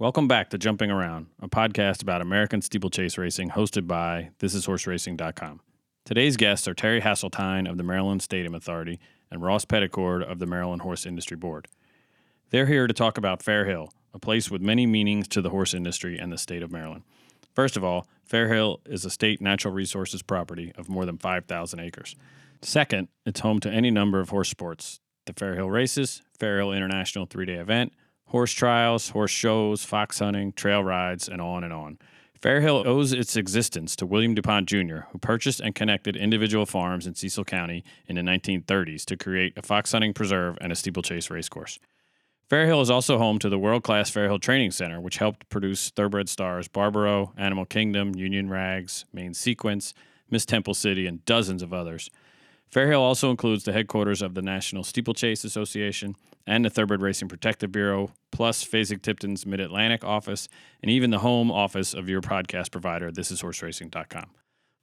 Welcome back to Jumping Around, a podcast about American steeplechase racing hosted by thisishorseracing.com. Today's guests are Terry Hasseltine of the Maryland Stadium Authority and Ross Petticord of the Maryland Horse Industry Board. They're here to talk about Fair Hill, a place with many meanings to the horse industry and the state of Maryland. First of all, Fair Hill is a state natural resources property of more than 5,000 acres. Second, it's home to any number of horse sports the Fair Hill Races, Fair Hill International three day event, horse trials, horse shows, fox hunting, trail rides, and on and on. Fairhill owes its existence to William DuPont Jr., who purchased and connected individual farms in Cecil County in the 1930s to create a fox hunting preserve and a steeplechase racecourse. Fairhill is also home to the world class Fairhill Training Center, which helped produce thoroughbred stars Barbaro, Animal Kingdom, Union Rags, Main Sequence, Miss Temple City, and dozens of others. Fairhill also includes the headquarters of the National Steeplechase Association and the Thoroughbred Racing Protective Bureau, plus Fasig-Tipton's Mid Atlantic office, and even the home office of your podcast provider, thisishorseracing.com.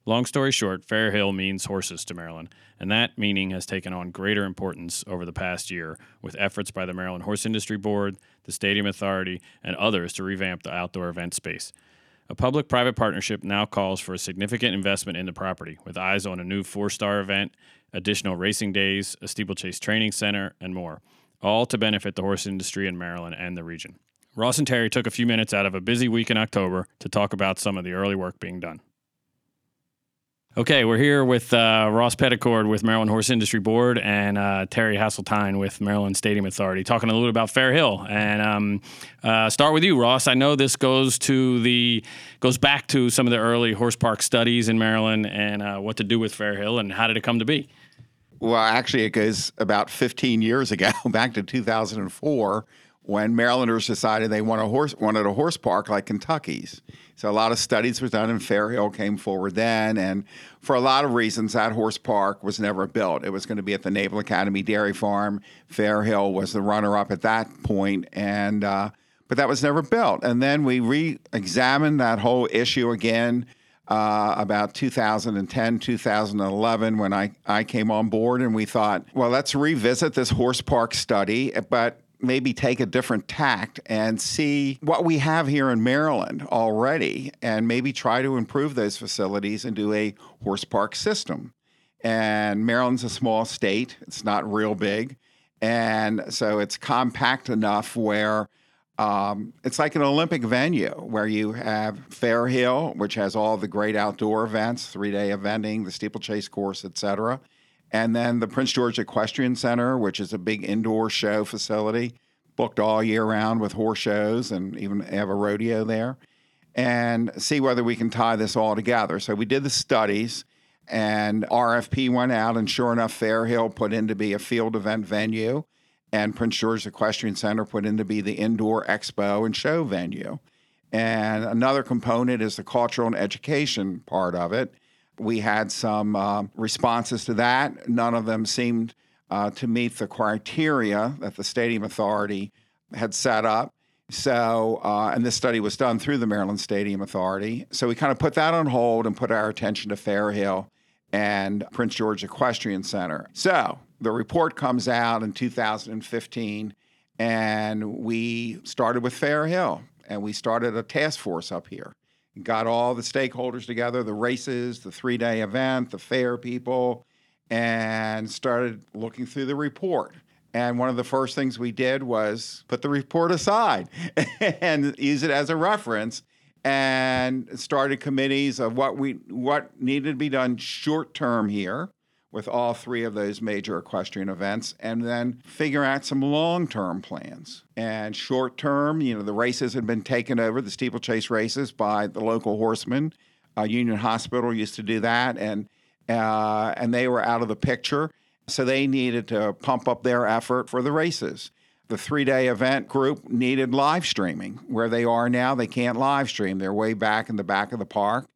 Long story short, Fairhill means horses to Maryland, and that meaning has taken on greater importance over the past year with efforts by the Maryland Horse Industry Board, the Stadium Authority, and others to revamp the outdoor event space. A public private partnership now calls for a significant investment in the property, with eyes on a new four star event, additional racing days, a steeplechase training center, and more all to benefit the horse industry in Maryland and the region. Ross and Terry took a few minutes out of a busy week in October to talk about some of the early work being done. Okay, we're here with uh, Ross Petticord with Maryland Horse Industry Board and uh, Terry Hasseltine with Maryland Stadium Authority, talking a little bit about Fair Hill. And um, uh, start with you, Ross. I know this goes to the goes back to some of the early horse park studies in Maryland and uh, what to do with Fair Hill and how did it come to be. Well, actually, it goes about 15 years ago, back to 2004, when Marylanders decided they want a horse, wanted a horse park like Kentucky's. So a lot of studies were done, and Fair Hill came forward then. And for a lot of reasons, that horse park was never built. It was going to be at the Naval Academy Dairy Farm. Fair Hill was the runner-up at that point, and uh, but that was never built. And then we re-examined that whole issue again uh, about 2010, 2011, when I, I came on board, and we thought, well, let's revisit this horse park study, but maybe take a different tact and see what we have here in Maryland already, and maybe try to improve those facilities and do a horse park system. And Maryland's a small state, it's not real big. And so it's compact enough where um, it's like an Olympic venue where you have Fair Hill, which has all the great outdoor events, three day eventing, the steeplechase course, etc. And then the Prince George Equestrian Center, which is a big indoor show facility, booked all year round with horse shows and even have a rodeo there. And see whether we can tie this all together. So we did the studies, and RFP went out, and sure enough, Fair Hill put in to be a field event venue and Prince George Equestrian Center put in to be the indoor expo and show venue. And another component is the cultural and education part of it. We had some uh, responses to that. None of them seemed uh, to meet the criteria that the Stadium Authority had set up. So, uh, and this study was done through the Maryland Stadium Authority. So we kind of put that on hold and put our attention to Fair Hill and Prince George Equestrian Center. So the report comes out in 2015, and we started with Fair Hill, and we started a task force up here. Got all the stakeholders together, the races, the three day event, the fair people, and started looking through the report. And one of the first things we did was put the report aside and use it as a reference and started committees of what we what needed to be done short term here with all three of those major equestrian events and then figure out some long term plans. And short term, you know, the races had been taken over, the steeplechase races, by the local horsemen. Uh, Union Hospital used to do that, and uh, and they were out of the picture. So they needed to pump up their effort for the races. The three day event group needed live streaming. Where they are now, they can't live stream. They're way back in the back of the park.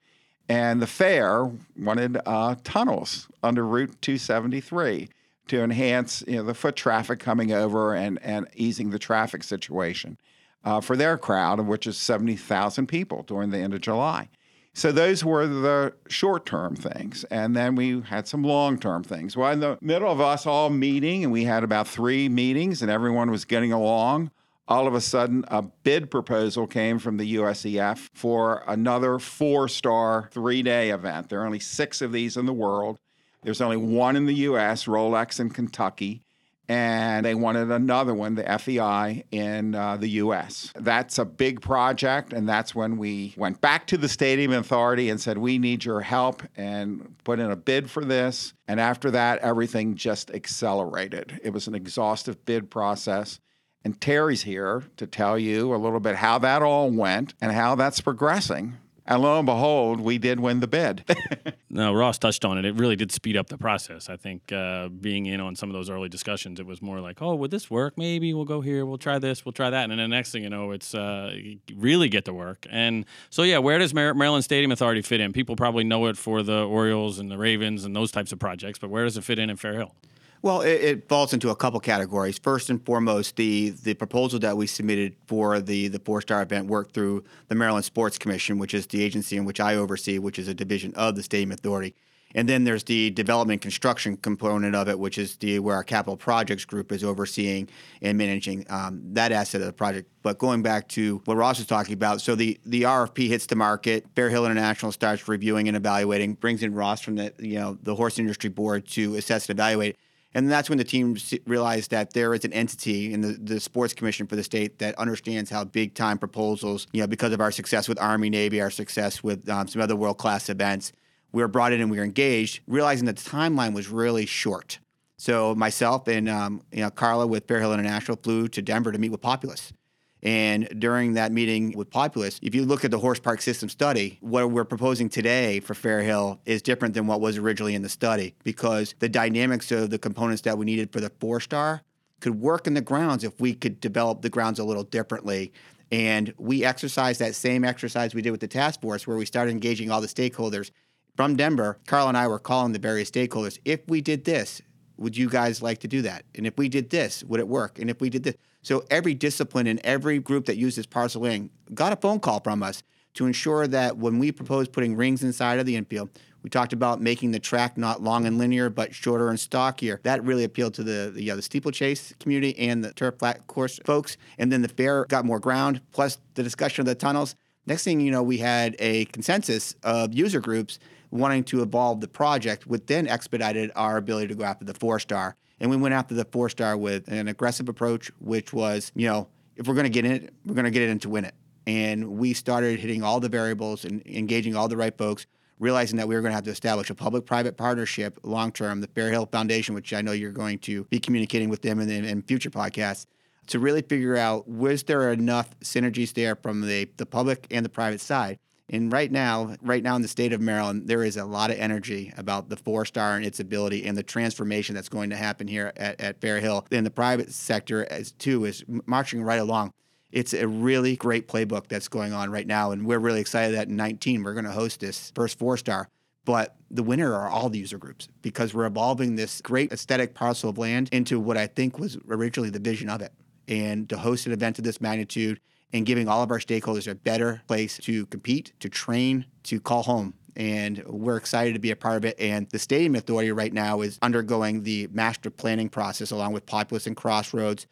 And the fair wanted uh, tunnels under Route 273 to enhance you know, the foot traffic coming over and, and easing the traffic situation uh, for their crowd, which is 70,000 people during the end of July. So those were the short term things. And then we had some long term things. Well, in the middle of us all meeting, and we had about three meetings, and everyone was getting along. All of a sudden a bid proposal came from the USEF for another four star three day event. There are only six of these in the world. There's only one in the US, Rolex in Kentucky and they wanted another one, the FEI, in uh, the US. That's a big project, and that's when we went back to the Stadium Authority and said, We need your help, and put in a bid for this. And after that, everything just accelerated. It was an exhaustive bid process. And Terry's here to tell you a little bit how that all went and how that's progressing. And lo and behold, we did win the bid. no, Ross touched on it. It really did speed up the process. I think uh, being in on some of those early discussions, it was more like, oh, would this work? Maybe we'll go here, we'll try this, we'll try that. And then the next thing you know, it's uh, really get to work. And so, yeah, where does Maryland Stadium Authority fit in? People probably know it for the Orioles and the Ravens and those types of projects, but where does it fit in in Fair Hill? Well, it, it, falls into a couple categories. First and foremost, the the proposal that we submitted for the the four star event worked through the Maryland Sports Commission, which is the agency in which I oversee, which is a division of the Stadium Authority. And then there's the development construction component of it, which is the where our capital projects group is overseeing and managing um, that asset of the project. But going back to what Ross was talking about, so the the RFP hits the market. Fair Hill International starts reviewing and evaluating, brings in Ross from the you know the horse industry board to assess and evaluate. And that's when the team realized that there is an entity in the, the sports commission for the state that understands how big time proposals, you know, because of our success with Army, Navy, our success with um, some other world class events, we were brought in and we were engaged, realizing that the timeline was really short. So myself and um, you know Carla with Fair Hill International flew to Denver to meet with Populous. And during that meeting with Populous, if you look at the horse park system study, what we're proposing today for Fair Hill is different than what was originally in the study because the dynamics of the components that we needed for the four star could work in the grounds if we could develop the grounds a little differently. And we exercised that same exercise we did with the task force where we started engaging all the stakeholders. From Denver, Carl and I were calling the various stakeholders. If we did this, would you guys like to do that? And if we did this, would it work? And if we did this, so every discipline and every group that uses parceling got a phone call from us to ensure that when we proposed putting rings inside of the infield, we talked about making the track not long and linear, but shorter and stockier. That really appealed to the the, uh, the steeplechase community and the turf flat course folks. And then the fair got more ground, plus the discussion of the tunnels. Next thing you know, we had a consensus of user groups wanting to evolve the project, which then expedited our ability to go after the four star. And we went after the four star with an aggressive approach, which was, you know, if we're going to get in it, we're going to get it in to win it. And we started hitting all the variables and engaging all the right folks, realizing that we were going to have to establish a public private partnership long term, the Fair Hill Foundation, which I know you're going to be communicating with them in, in future podcasts to really figure out was there enough synergies there from the, the public and the private side and right now, right now in the state of Maryland, there is a lot of energy about the four star and its ability and the transformation that's going to happen here at, at Fair Hill. And the private sector, as too, is marching right along. It's a really great playbook that's going on right now, and we're really excited that in 19 we're going to host this first four star. But the winner are all the user groups because we're evolving this great aesthetic parcel of land into what I think was originally the vision of it. And to host an event of this magnitude and giving all of our stakeholders a better place to compete, to train, to call home. And we're excited to be a part of it. And the Stadium Authority right now is undergoing the master planning process along with Populous and Crossroads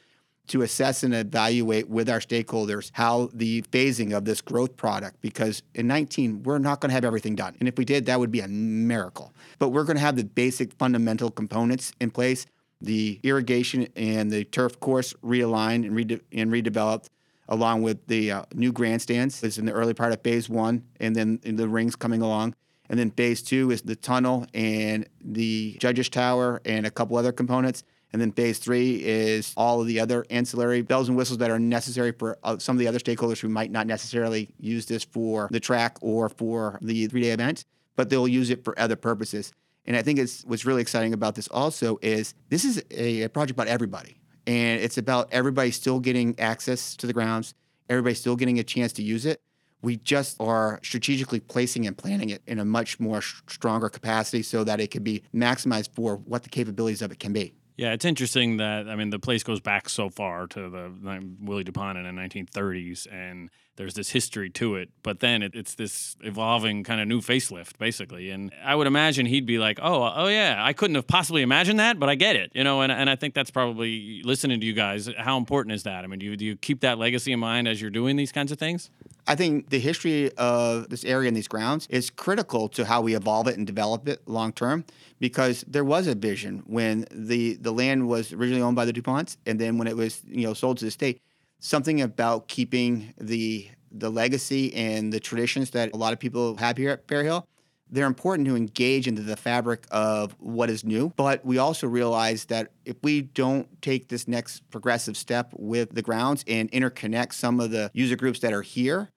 to assess and evaluate with our stakeholders how the phasing of this growth product because in 19 we're not going to have everything done and if we did that would be a miracle but we're going to have the basic fundamental components in place the irrigation and the turf course realigned and, rede- and redeveloped along with the uh, new grandstands. It's in the early part of phase one, and then the rings coming along. And then phase two is the tunnel and the judges tower and a couple other components. And then phase three is all of the other ancillary bells and whistles that are necessary for uh, some of the other stakeholders who might not necessarily use this for the track or for the three day event, but they'll use it for other purposes. And I think it's, what's really exciting about this also is this is a, a project about everybody and it's about everybody still getting access to the grounds, everybody still getting a chance to use it. We just are strategically placing and planning it in a much more sh- stronger capacity so that it can be maximized for what the capabilities of it can be. Yeah, it's interesting that I mean the place goes back so far to the like, Willie DuPont in the 1930s, and there's this history to it. But then it, it's this evolving kind of new facelift, basically. And I would imagine he'd be like, "Oh, uh, oh yeah, I couldn't have possibly imagined that, but I get it," you know. And and I think that's probably listening to you guys. How important is that? I mean, do you do you keep that legacy in mind as you're doing these kinds of things? I think the history of this area and these grounds is critical to how we evolve it and develop it long term because there was a vision when the, the land was originally owned by the DuPonts and then when it was you know sold to the state, something about keeping the the legacy and the traditions that a lot of people have here at Fair Hill. They're important to engage into the fabric of what is new, but we also realize that if we don't take this next progressive step with the grounds and interconnect some of the user groups that are here,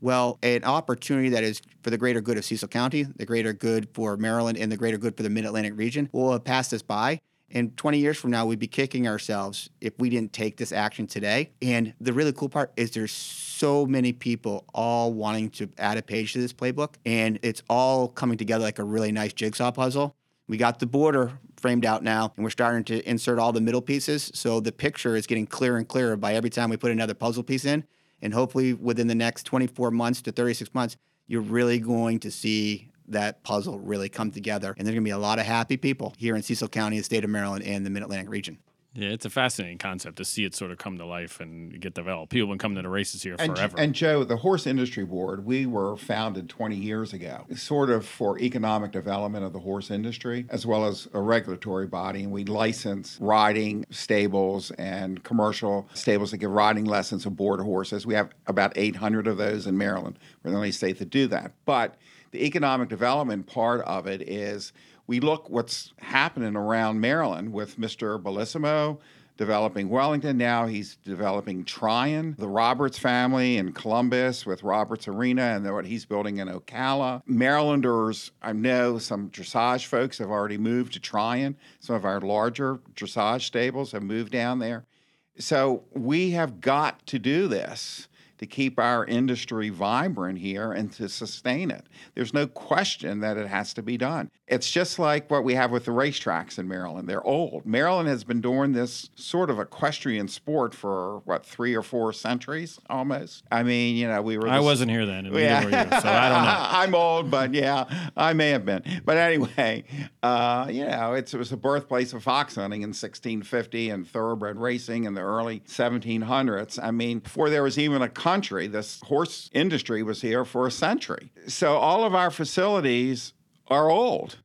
well, an opportunity that is for the greater good of Cecil County, the greater good for Maryland, and the greater good for the Mid Atlantic region will have passed us by. And 20 years from now, we'd be kicking ourselves if we didn't take this action today. And the really cool part is there's so many people all wanting to add a page to this playbook, and it's all coming together like a really nice jigsaw puzzle. We got the border framed out now, and we're starting to insert all the middle pieces. So the picture is getting clearer and clearer by every time we put another puzzle piece in. And hopefully, within the next 24 months to 36 months, you're really going to see that puzzle really come together. And there's going to be a lot of happy people here in Cecil County, the state of Maryland, and the Mid Atlantic region. Yeah, it's a fascinating concept to see it sort of come to life and get developed. People have been coming to the races here and, forever. And Joe, the Horse Industry Board, we were founded 20 years ago, sort of for economic development of the horse industry, as well as a regulatory body. And we license riding stables and commercial stables that give riding lessons aboard horses. We have about 800 of those in Maryland. We're the only state that do that. But the economic development part of it is we look what's happening around Maryland with Mr. Bellissimo developing Wellington. Now he's developing Tryon, the Roberts family in Columbus with Roberts Arena, and what he's building in Ocala. Marylanders, I know some dressage folks have already moved to Tryon. Some of our larger dressage stables have moved down there. So we have got to do this to keep our industry vibrant here and to sustain it. There's no question that it has to be done. It's just like what we have with the racetracks in Maryland. They're old. Maryland has been doing this sort of equestrian sport for what three or four centuries almost. I mean, you know, we were. I wasn't here then, and yeah. you, so I don't know. I'm old, but yeah, I may have been. But anyway, uh, you know, it was the birthplace of fox hunting in 1650 and thoroughbred racing in the early 1700s. I mean, before there was even a country, this horse industry was here for a century. So all of our facilities are old.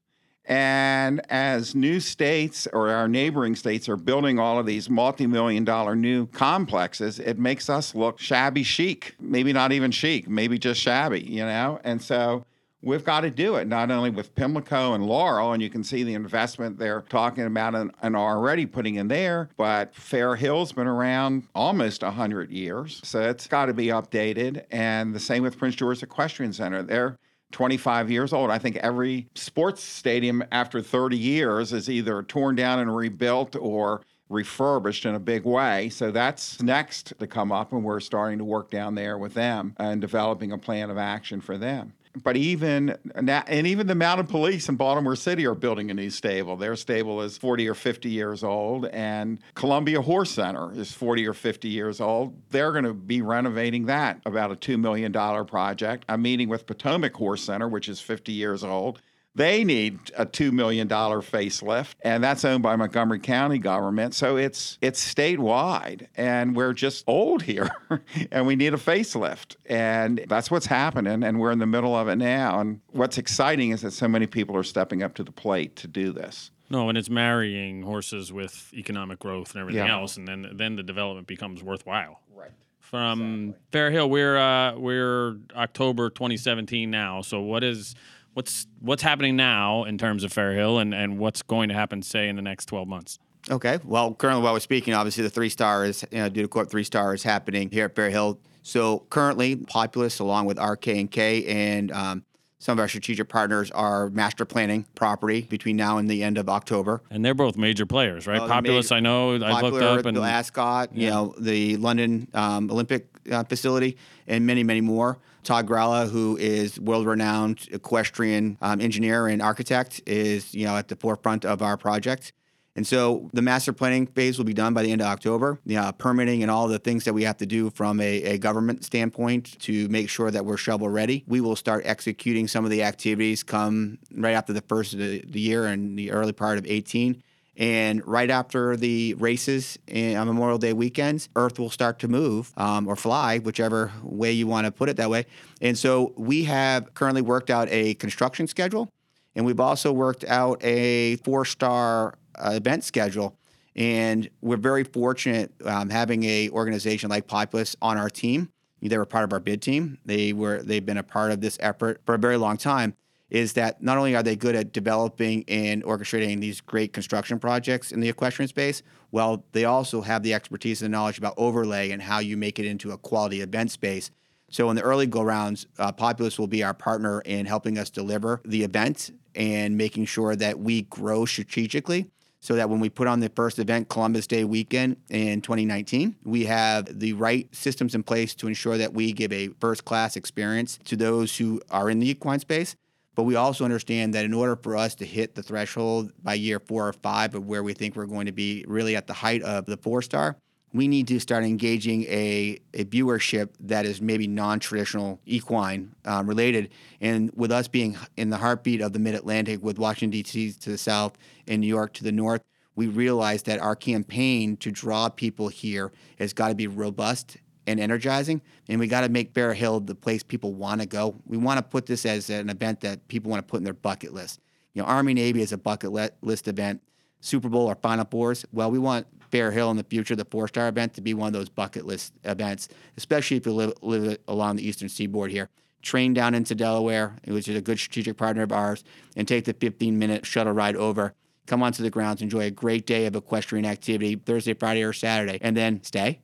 And as new states or our neighboring states are building all of these multi million dollar new complexes, it makes us look shabby chic. Maybe not even chic, maybe just shabby, you know? And so we've got to do it, not only with Pimlico and Laurel, and you can see the investment they're talking about and, and already putting in there, but Fair Hill's been around almost 100 years. So it's got to be updated. And the same with Prince George Equestrian Center. They're 25 years old. I think every sports stadium after 30 years is either torn down and rebuilt or refurbished in a big way. So that's next to come up, and we're starting to work down there with them and developing a plan of action for them. But even now, and even the mounted police in Baltimore City are building a new stable. Their stable is 40 or 50 years old, and Columbia Horse Center is 40 or 50 years old. They're going to be renovating that, about a $2 million project. I'm meeting with Potomac Horse Center, which is 50 years old. They need a $2 million facelift, and that's owned by Montgomery County government. So it's it's statewide, and we're just old here, and we need a facelift. And that's what's happening, and we're in the middle of it now. And what's exciting is that so many people are stepping up to the plate to do this. No, and it's marrying horses with economic growth and everything yeah. else, and then then the development becomes worthwhile. Right. From exactly. Fair Hill, we're uh, we're October 2017 now. So what is what's what's happening now in terms of Fair Hill and, and what's going to happen, say, in the next 12 months? Okay. Well, currently, while we're speaking, obviously the three stars, you know, Dutta Corp three stars happening here at Fair Hill. So currently, Populous, along with RK and K, and um, some of our strategic partners are master planning property between now and the end of October. And they're both major players, right? Oh, Populous, major, I know, I looked up. and Ascot, yeah. you know, the London um, Olympic uh, facility, and many, many more. Todd Gralla, who is world-renowned equestrian um, engineer and architect, is you know at the forefront of our project. And so the master planning phase will be done by the end of October. Uh, permitting and all the things that we have to do from a, a government standpoint to make sure that we're shovel ready. We will start executing some of the activities come right after the first of the, the year and the early part of 18. And right after the races on Memorial Day weekends, Earth will start to move um, or fly, whichever way you want to put it that way. And so we have currently worked out a construction schedule, and we've also worked out a four star uh, event schedule. And we're very fortunate um, having a organization like Populous on our team. They were part of our bid team. They were they've been a part of this effort for a very long time. Is that not only are they good at developing and orchestrating these great construction projects in the equestrian space, well, they also have the expertise and knowledge about overlay and how you make it into a quality event space. So in the early go rounds, uh, Populous will be our partner in helping us deliver the event and making sure that we grow strategically so that when we put on the first event, Columbus Day weekend in 2019, we have the right systems in place to ensure that we give a first class experience to those who are in the equine space. But we also understand that in order for us to hit the threshold by year four or five of where we think we're going to be really at the height of the four star, we need to start engaging a, a viewership that is maybe non-traditional equine um, related. And with us being in the heartbeat of the Mid-Atlantic, with Washington D.C. to the south and New York to the north, we realize that our campaign to draw people here has got to be robust and energizing, and we got to make Fair Hill the place people want to go. We want to put this as an event that people want to put in their bucket list. You know, Army Navy is a bucket list event. Super Bowl or Final Fours. Well, we want Fair Hill in the future, the four star event, to be one of those bucket list events, especially if you live, live along the eastern seaboard here. Train down into Delaware, which is a good strategic partner of ours, and take the 15 minute shuttle ride over. Come onto the grounds, enjoy a great day of equestrian activity Thursday, Friday, or Saturday, and then stay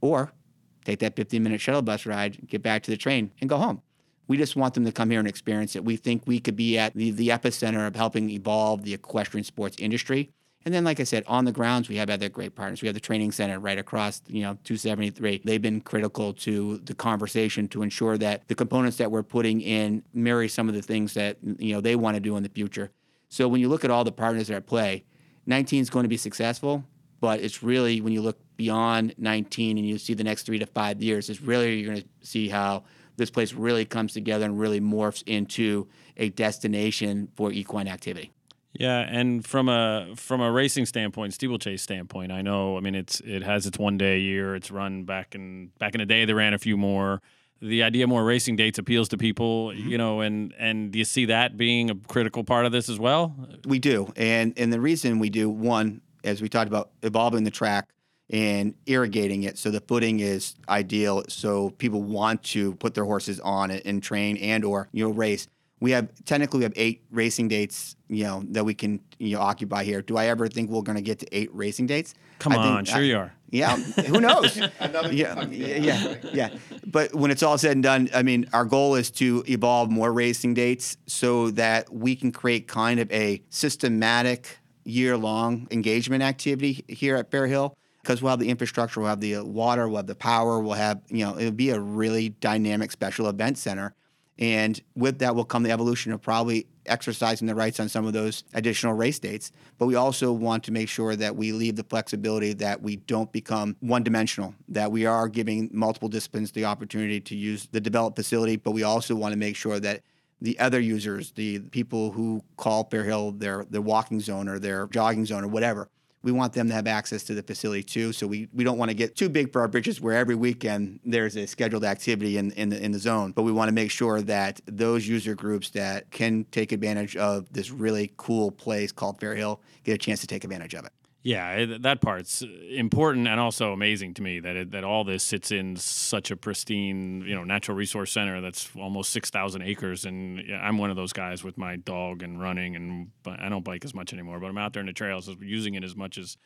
or take that 15 minute shuttle bus ride, get back to the train, and go home. We just want them to come here and experience it. We think we could be at the, the epicenter of helping evolve the equestrian sports industry and then, like I said, on the grounds, we have other great partners. We have the training center right across, you know, 273. They've been critical to the conversation to ensure that the components that we're putting in marry some of the things that, you know, they want to do in the future. So when you look at all the partners that are at play, 19 is going to be successful, but it's really when you look beyond 19 and you see the next three to five years, it's really you're going to see how this place really comes together and really morphs into a destination for equine activity. Yeah, and from a from a racing standpoint, steeplechase standpoint, I know. I mean, it's it has its one day a year. It's run back in back in the day. They ran a few more. The idea more racing dates appeals to people, mm-hmm. you know, and and do you see that being a critical part of this as well? We do, and and the reason we do one, as we talked about, evolving the track and irrigating it so the footing is ideal, so people want to put their horses on it and train and or you know race we have technically we have eight racing dates, you know, that we can you know occupy here. Do I ever think we're going to get to eight racing dates? Come I on, sure I, you are. Yeah, who knows? yeah, yeah, yeah. But when it's all said and done, I mean, our goal is to evolve more racing dates so that we can create kind of a systematic year-long engagement activity here at Fair Hill because we'll have the infrastructure, we'll have the uh, water, we'll have the power, we'll have, you know, it'll be a really dynamic special event center and with that will come the evolution of probably exercising the rights on some of those additional race dates. But we also want to make sure that we leave the flexibility that we don't become one dimensional, that we are giving multiple disciplines the opportunity to use the developed facility, but we also want to make sure that the other users, the people who call Fair Hill their, their walking zone or their jogging zone or whatever, we want them to have access to the facility too. So we, we don't want to get too big for our britches where every weekend there's a scheduled activity in, in, the, in the zone. But we want to make sure that those user groups that can take advantage of this really cool place called Fair Hill get a chance to take advantage of it. Yeah, eh, that part's uh, important and also amazing to me that it, that all this sits in such a pristine, you know, natural resource center that's almost six thousand acres. And I'm one of those guys with my dog and running, and I don't bike as much anymore, but I'm out there in the trails, using it as much as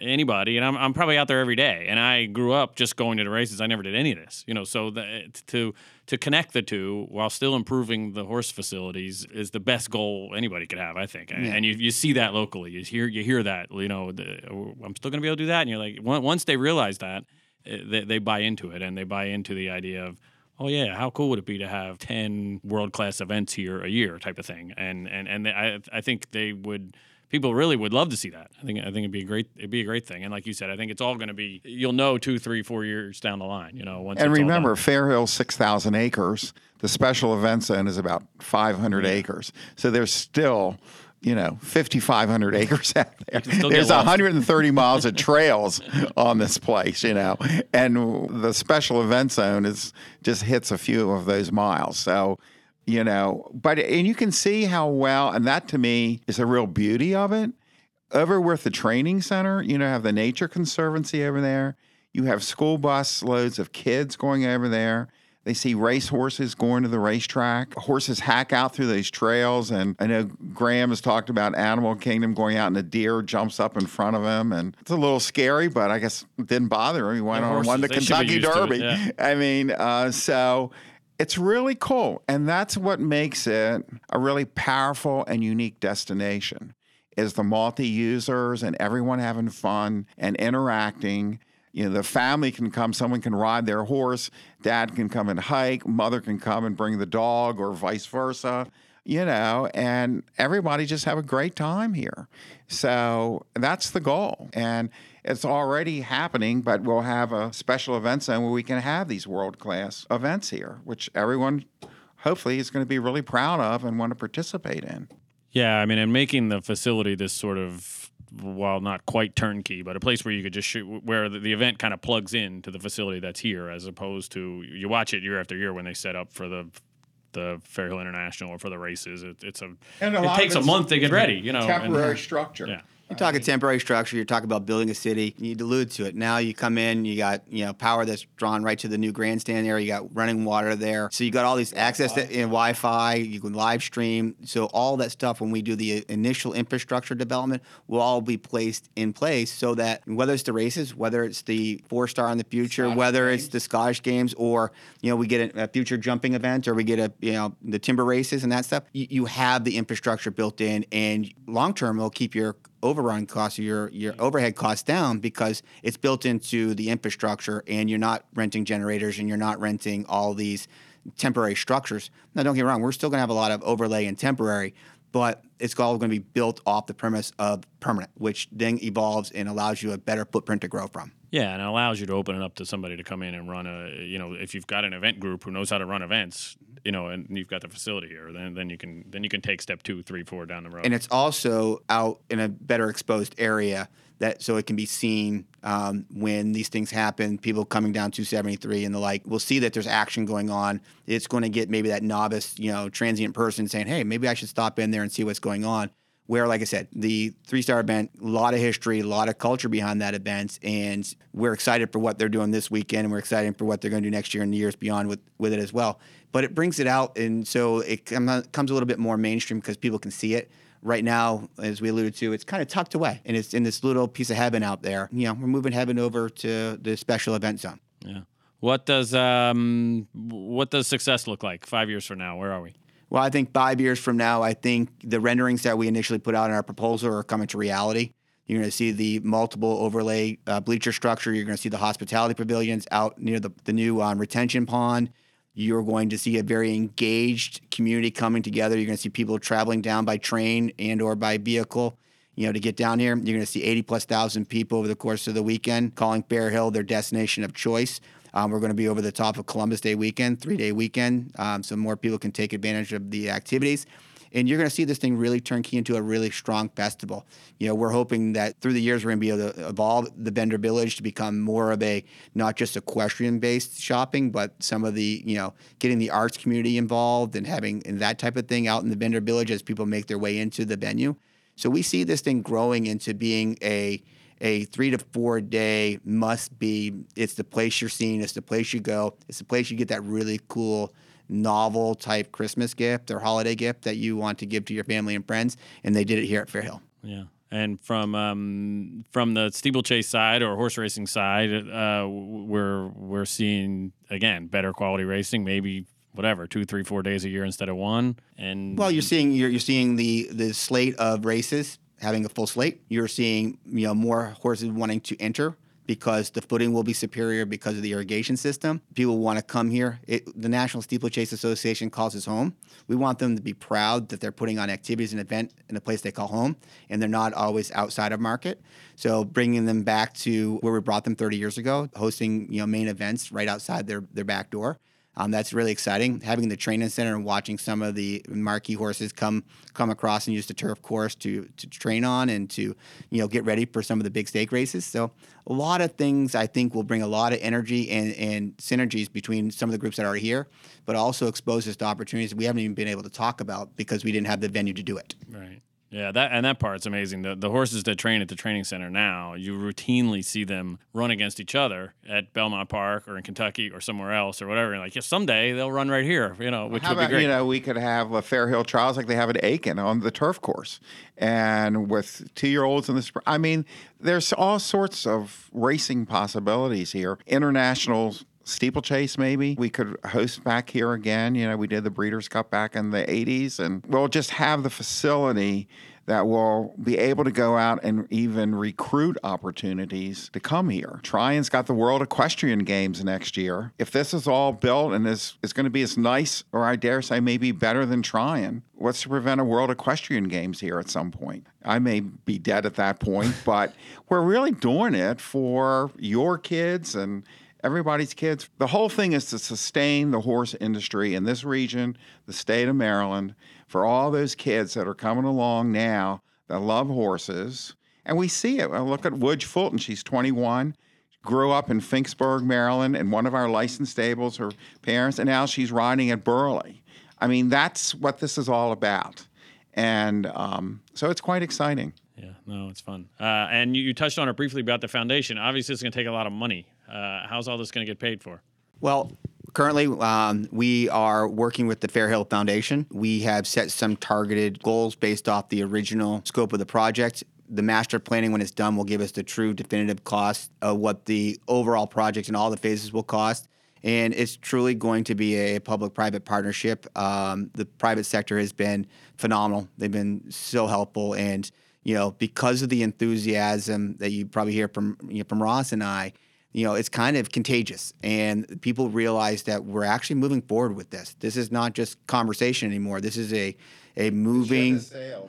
anybody, and I'm, I'm probably out there every day. And I grew up just going to the races. I never did any of this, you know. So the, to to connect the two while still improving the horse facilities is the best goal anybody could have, I think. Yeah. And you, you see that locally. You hear you hear that, you know. The, I'm still going to be able to do that, and you're like, once they realize that, eh, they, they buy into it, and they buy into the idea of oh yeah, how cool would it be to have ten world class events here a year type of thing? And and and they, I I think they would people really would love to see that. I think I think it'd be a great it'd be a great thing. And like you said, I think it's all going to be you'll know two, three, four years down the line. You know, once And remember, done. Fair Hill, 6,000 acres. The special event zone is about 500 acres. So there's still, you know, 5,500 acres out there. There's 130 miles of trails on this place, you know, and the special event zone is just hits a few of those miles. So, you know, but and you can see how well, and that to me is the real beauty of it. Over with the training center, you know, have the Nature Conservancy over there. You have school bus loads of kids going over there. They see race horses going to the racetrack. Horses hack out through these trails. And I know Graham has talked about Animal Kingdom going out and a deer jumps up in front of him. And it's a little scary, but I guess it didn't bother him. He went Yeah, on and won the horses, they should be Kentucky used to it, Derby. yeah. I mean, uh, so it's really cool. And that's what makes it a really powerful and unique destination is the multi-users and everyone having fun and interacting. You know, the family can come, someone can ride their horse, dad can come and hike, mother can come and bring the dog or vice versa, you know, and everybody just have a great time here. So that's the goal. And it's already happening, but we'll have a special event zone where we can have these world class events here, which everyone hopefully is going to be really proud of and want to participate in. Yeah, I mean, and making the facility this sort of, while not quite turnkey, but a place where you could just shoot, where the, the event kind of plugs in to the facility that's here, as opposed to you watch it year after year when they set up for the the Fair Hill International or for the races. It, it's a, And a it takes a month to get ready, you know. and- Temporary structure. yeah. You're talking temporary structure. You're talking about building a city. You allude to it. Now you come in, you got you know power that's drawn right to the new grandstand area. You got running water there, so you got all these access to and Wi-Fi. You can live stream. So all that stuff when we do the initial infrastructure development will all be placed in place so that whether it's the races, whether it's the four star in the future, whether it's the Scottish Games, or you know we get a, a future jumping event, or we get a you know the timber races and that stuff, you, you have the infrastructure built in, and long term it'll keep your overrun costs, your your mm-hmm. overhead costs down because it's built into the infrastructure, and you're not renting generators and you're not renting all these temporary structures. Now, don't get me wrong, we're still going to have a lot of overlay and temporary, but it's all going to be built off the premise of permanent, which then evolves and allows you a better footprint to grow from. Yeah, and it allows you to open it up to somebody to come in and run a, you know, if you've got an event group who knows how to run events, you know, and you've got the facility here, then then you can then you can take step two, three, four down the road. and it's also out in a better exposed area that so it can be seen um, when these things happen people coming down 273 and the like will see that there's action going on it's going to get maybe that novice you know transient person saying hey maybe i should stop in there and see what's going on where like i said the three star event a lot of history a lot of culture behind that event and we're excited for what they're doing this weekend and we're excited for what they're going to do next year and the years beyond with, with it as well but it brings it out and so it come- comes a little bit more mainstream because people can see it right now, as we alluded to, it's kind of tucked away and it's in this little piece of heaven out there. You know, we're moving heaven over to the special event zone. yeah. What does um what does success look like five years from now? Where are we? Well, I think five years from now, I think the renderings that we initially put out in our proposal are coming to reality. You're going to see the multiple overlay uh, bleacher structure. You're going to see the hospitality pavilions out near the, the new um, retention pond. You're going to see a very engaged community coming together. You're going to see people traveling down by train and or by vehicle, you know, to get down here. You're going to see 80 plus thousand people over the course of the weekend calling Fair Hill their destination of choice. Um, we're going to be over the top of Columbus Day weekend, three day weekend, um, so more people can take advantage of the activities. And you're going to see this thing really turn key into a really strong festival. You know, we're hoping that through the years we're going to be able to evolve the vendor village to become more of a not just equestrian based shopping, but some of the you know getting the arts community involved and having and that type of thing out in the vendor village as people make their way into the venue. So we see this thing growing into being a a three to four day must be. It's the place you're seeing. It's the place you go. It's the place you get that really cool novel type Christmas gift or holiday gift that you want to give to your family and friends. And they did it here at Fair Hill. Yeah. And from um, from the steeplechase side or horse racing side, uh, we're we're seeing again better quality racing. Maybe whatever two, three, four days a year instead of one. And Well, you're seeing you're, you're seeing the the slate of races having a full slate. You're seeing you know more horses wanting to enter because the footing will be superior because of the irrigation system. People want to come here. It, the National Steeplechase Association calls us home. We want them to be proud that they're putting on activities and event in a place they call home, and they're not always outside of market. So bringing them back to where we brought them 30 years ago, hosting you know main events right outside their their back door. Um, that's really exciting. Having the training center and watching some of the marquee horses come come across and use the turf course to to train on and to you know get ready for some of the big stake races. So a lot of things I think will bring a lot of energy and, and synergies between some of the groups that are here, but also expose us to opportunities we haven't even been able to talk about because we didn't have the venue to do it. Right. Yeah, that and that part's amazing. The the horses that train at the training center now, you routinely see them run against each other at Belmont Park or in Kentucky or somewhere else or whatever. And like, yeah, someday they'll run right here, you know, which How would about, be great. You know, we could have a Fair Hill Trials like they have at Aiken on the turf course, and with two-year-olds in the spring. I mean, there's all sorts of racing possibilities here. International steeplechase, maybe we could host back here again. You know, we did the Breeders' Cup back in the '80s, and we'll just have the facility that will be able to go out and even recruit opportunities to come here. Tryon's got the World Equestrian Games next year. If this is all built and is, is going to be as nice, or I dare say maybe better than Tryon, what's to prevent a World Equestrian Games here at some point? I may be dead at that point, but we're really doing it for your kids and everybody's kids. The whole thing is to sustain the horse industry in this region, the state of Maryland, for all those kids that are coming along now that love horses. And we see it. Well, look at Woodge Fulton. She's 21, grew up in Finksburg, Maryland, in one of our licensed stables, her parents, and now she's riding at Burghley. I mean, that's what this is all about. And um, so it's quite exciting. Yeah, no, it's fun. Uh, and you, you touched on it briefly about the foundation. Obviously, it's going to take a lot of money. Uh, how's all this going to get paid for? Well, currently um, we are working with the Fair Hill Foundation. We have set some targeted goals based off the original scope of the project. The master planning, when it's done, will give us the true definitive cost of what the overall project and all the phases will cost. And it's truly going to be a public private partnership. Um, the private sector has been phenomenal, they've been so helpful. And, you know, because of the enthusiasm that you probably hear from, you know, from Ross and I, you know, it's kind of contagious, and people realize that we're actually moving forward with this. This is not just conversation anymore. This is a a moving,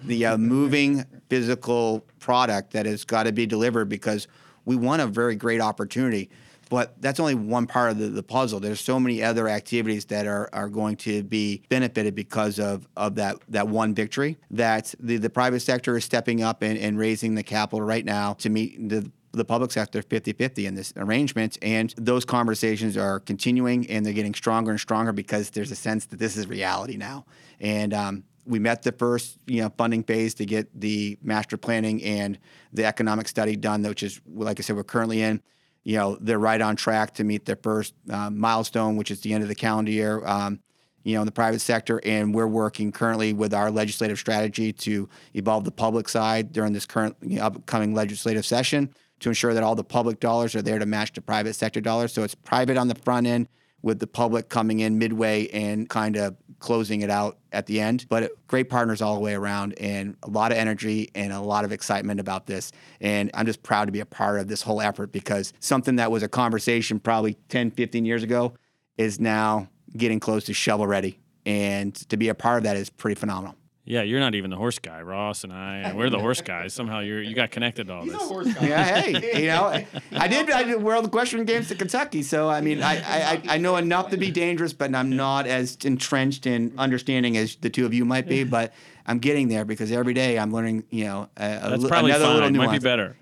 the uh, moving physical product that has got to be delivered because we want a very great opportunity. But that's only one part of the, the puzzle. There's so many other activities that are, are going to be benefited because of, of that, that one victory. That the, the private sector is stepping up and, and raising the capital right now to meet the the public sector 50-50 in this arrangement and those conversations are continuing and they're getting stronger and stronger because there's a sense that this is reality now. And um, we met the first you know funding phase to get the master planning and the economic study done which is like i said we're currently in. You know they're right on track to meet their first um, milestone which is the end of the calendar year um, you know, in the private sector, and we're working currently with our legislative strategy to evolve the public side during this current you know, upcoming legislative session to ensure that all the public dollars are there to match the private sector dollars. So it's private on the front end with the public coming in midway and kind of closing it out at the end. But great partners all the way around and a lot of energy and a lot of excitement about this. And I'm just proud to be a part of this whole effort because something that was a conversation probably 10, 15 years ago is now getting close to shovel ready. And to be a part of that is pretty phenomenal. Yeah, you're not even the horse guy. Ross and I, and we're the horse guys. Somehow you're you got connected to all this. yeah, hey, you know, I did, I did World Equestrian Games to Kentucky, so I mean, I, I, I know enough to be dangerous, but I'm not as entrenched in understanding as the two of you might be. But I'm getting there because every day I'm learning, you know, a, That's probably another fine. little Might be better.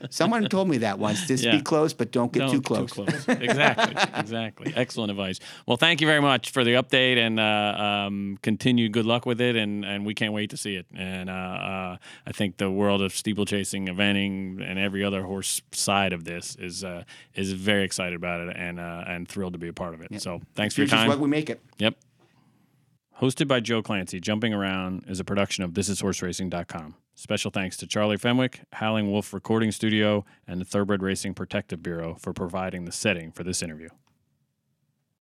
Someone told me that once. Just Yeah. be close, but don't get Don't too get close. exactly. Exactly. Excellent advice. Well, thank you very much for the update and uh, um, continued good luck with it. And, and we can't wait to see it. And uh, uh, I think the world of steeplechasing, eventing, and every other horse side of this is uh, is very excited about it and uh, and thrilled to be a part of it. So thanks for your time. what we make it. Yep. Hosted by Joe Clancy, Jumping Around is a production of thisishorseracing.com. Special thanks to Charlie Fenwick, Howling Wolf Recording Studio, and the Thoroughbred Racing Protective Bureau for providing the setting for this interview.